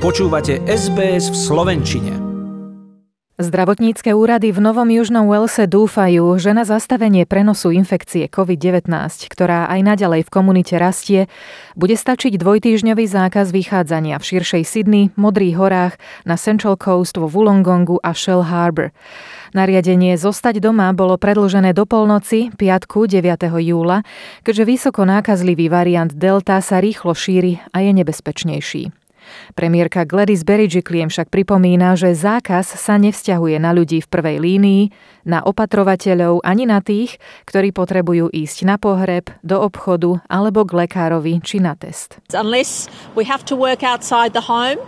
Počúvate SBS v Slovenčine. Zdravotnícke úrady v Novom Južnom Walese dúfajú, že na zastavenie prenosu infekcie COVID-19, ktorá aj naďalej v komunite rastie, bude stačiť dvojtýždňový zákaz vychádzania v širšej Sydney, Modrých horách, na Central Coast vo Wollongongu a Shell Harbour. Nariadenie zostať doma bolo predlžené do polnoci, piatku 9. júla, keďže vysoko nákazlivý variant Delta sa rýchlo šíri a je nebezpečnejší. Premiérka Gladys Berejiklian však pripomína, že zákaz sa nevzťahuje na ľudí v prvej línii, na opatrovateľov ani na tých, ktorí potrebujú ísť na pohreb, do obchodu alebo k lekárovi či na test. Unless we have to work outside the home,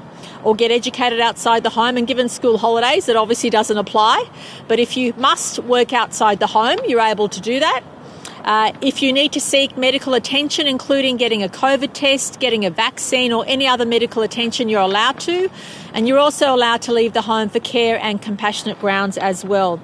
or get educated outside the home. And given school holidays, it obviously doesn't apply. But if you must work outside the home, you're able to do that. Uh, if you need to seek medical attention, including getting a COVID test, getting a vaccine, or any other medical attention, you're allowed to. And you're also allowed to leave the home for care and compassionate grounds as well.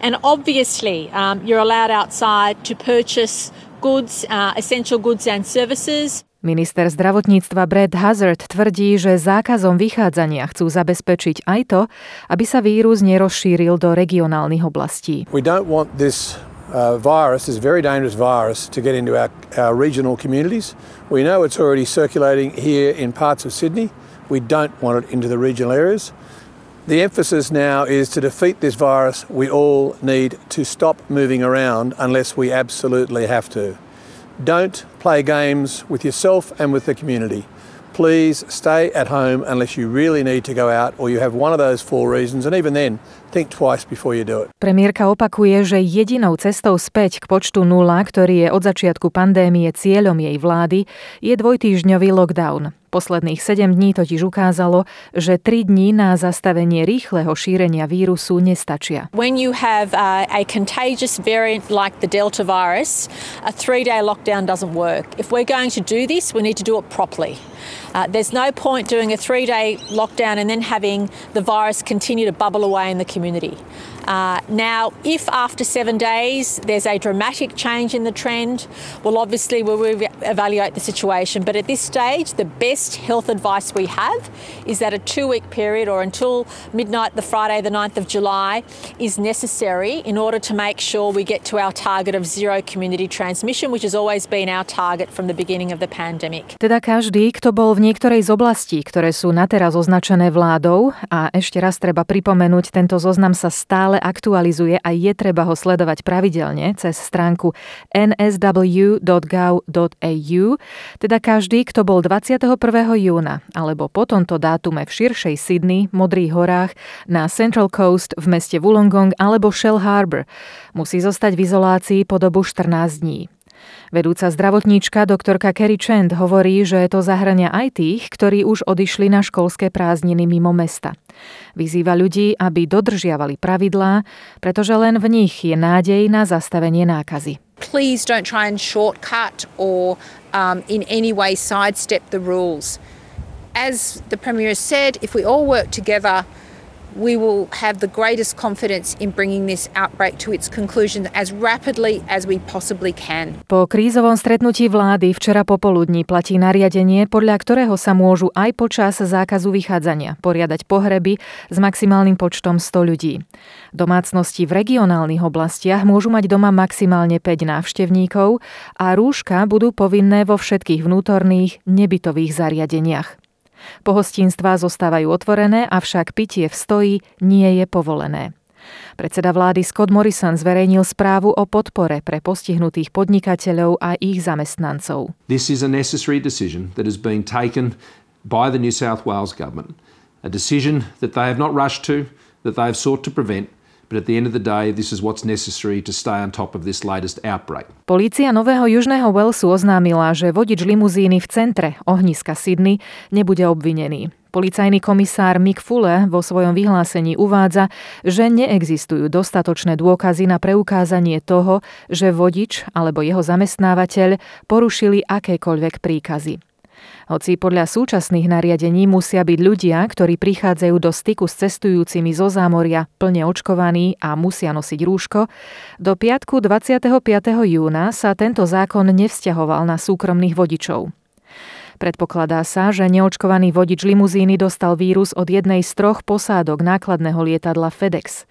And obviously, um, you're allowed outside to purchase goods, uh, essential goods and services. Minister zdravotníctva Brad Hazard tvrdí, že zákazom vychádzania chcú zabezpečiť aj to, aby sa vírus nerozšíril do regionálnych oblastí. We don't want this uh, virus, this very dangerous virus, to get into our, our regional communities. We know it's already circulating here in parts of Sydney. We don't want it into the regional areas. The emphasis now is to defeat this virus, we all need to stop moving around unless we absolutely have to. Don't play games with yourself and with the community. Please stay at home unless you really need to go out or you have one of those four reasons, and even then, think twice before you do it. Premiérka opakuje, že jedinou cestou späť k počtu nula, ktorý je od začiatku pandémie cieľom jej vlády, je dvojtýždňový lockdown. Posledných 7 dní totiž ukázalo, že 3 dní na zastavenie rýchleho šírenia vírusu nestačia. When you have uh, a contagious variant like the Delta virus, a three-day lockdown doesn't work. If we're going to do this, we need to do it properly. Uh, there's no point doing a three-day lockdown and then having the virus continue to bubble away in the community. community. Uh, now, if after seven days there's a dramatic change in the trend, well, obviously we'll re- evaluate the situation. But at this stage, the best health advice we have is that a two week period or until midnight, the Friday, the 9th of July, is necessary in order to make sure we get to our target of zero community transmission, which has always been our target from the beginning of the pandemic. Teda každý, kto bol v niektorej z oblastí, ktoré sú na teraz označené vládou, a ešte raz treba pripomenúť, tento zoznam sa stále stále aktualizuje a je treba ho sledovať pravidelne cez stránku nsw.gov.au, teda každý, kto bol 21. júna alebo po tomto dátume v širšej Sydney, Modrých horách, na Central Coast v meste Wollongong alebo Shell Harbour, musí zostať v izolácii po dobu 14 dní. Vedúca zdravotníčka doktorka Kerry Chand hovorí, že to zahrania aj tých, ktorí už odišli na školské prázdniny mimo mesta. Vyzýva ľudí, aby dodržiavali pravidlá, pretože len v nich je nádej na zastavenie nákazy. Please don't try and shortcut or um, in any way sidestep the rules. As the Premier said, if we all work together, we will have the greatest confidence in bringing this outbreak to its conclusion as rapidly as we possibly can. Po krízovom stretnutí vlády včera popoludní platí nariadenie, podľa ktorého sa môžu aj počas zákazu vychádzania poriadať pohreby s maximálnym počtom 100 ľudí. Domácnosti v regionálnych oblastiach môžu mať doma maximálne 5 návštevníkov a rúška budú povinné vo všetkých vnútorných nebytových zariadeniach. Pohostinstvá zostávajú otvorené, avšak pitie v stoji nie je povolené. Predseda vlády Scott Morrison zverejnil správu o podpore pre postihnutých podnikateľov a ich zamestnancov. This is a necessary decision that has been taken by the New South Wales government. A decision that they have not rushed to, that they have sought to prevent, But at the end of the day, this is what's necessary to stay on top of this latest outbreak. Polícia Nového Južného Walesu oznámila, že vodič limuzíny v centre ohniska Sydney nebude obvinený. Policajný komisár Mick Fuller vo svojom vyhlásení uvádza, že neexistujú dostatočné dôkazy na preukázanie toho, že vodič alebo jeho zamestnávateľ porušili akékoľvek príkazy. Hoci podľa súčasných nariadení musia byť ľudia, ktorí prichádzajú do styku s cestujúcimi zo zámoria plne očkovaní a musia nosiť rúško, do piatku 25. júna sa tento zákon nevzťahoval na súkromných vodičov. Predpokladá sa, že neočkovaný vodič limuzíny dostal vírus od jednej z troch posádok nákladného lietadla FedEx.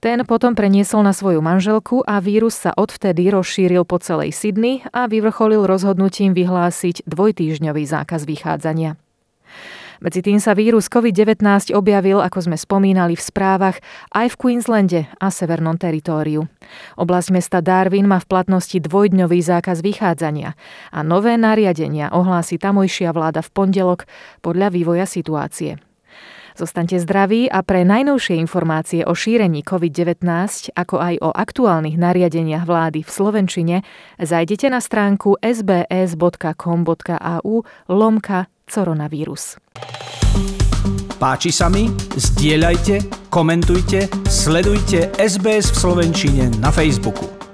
Ten potom preniesol na svoju manželku a vírus sa odvtedy rozšíril po celej Sydney a vyvrcholil rozhodnutím vyhlásiť dvojtýždňový zákaz vychádzania. Medzi tým sa vírus COVID-19 objavil, ako sme spomínali v správach, aj v Queenslande a Severnom teritóriu. Oblasť mesta Darwin má v platnosti dvojdňový zákaz vychádzania a nové nariadenia ohlási tamojšia vláda v pondelok podľa vývoja situácie. Zostaňte zdraví a pre najnovšie informácie o šírení COVID-19, ako aj o aktuálnych nariadeniach vlády v Slovenčine, zajdete na stránku sbs.com.au lomka coronavírus. Páči sa mi? Zdieľajte, komentujte, sledujte SBS v Slovenčine na Facebooku.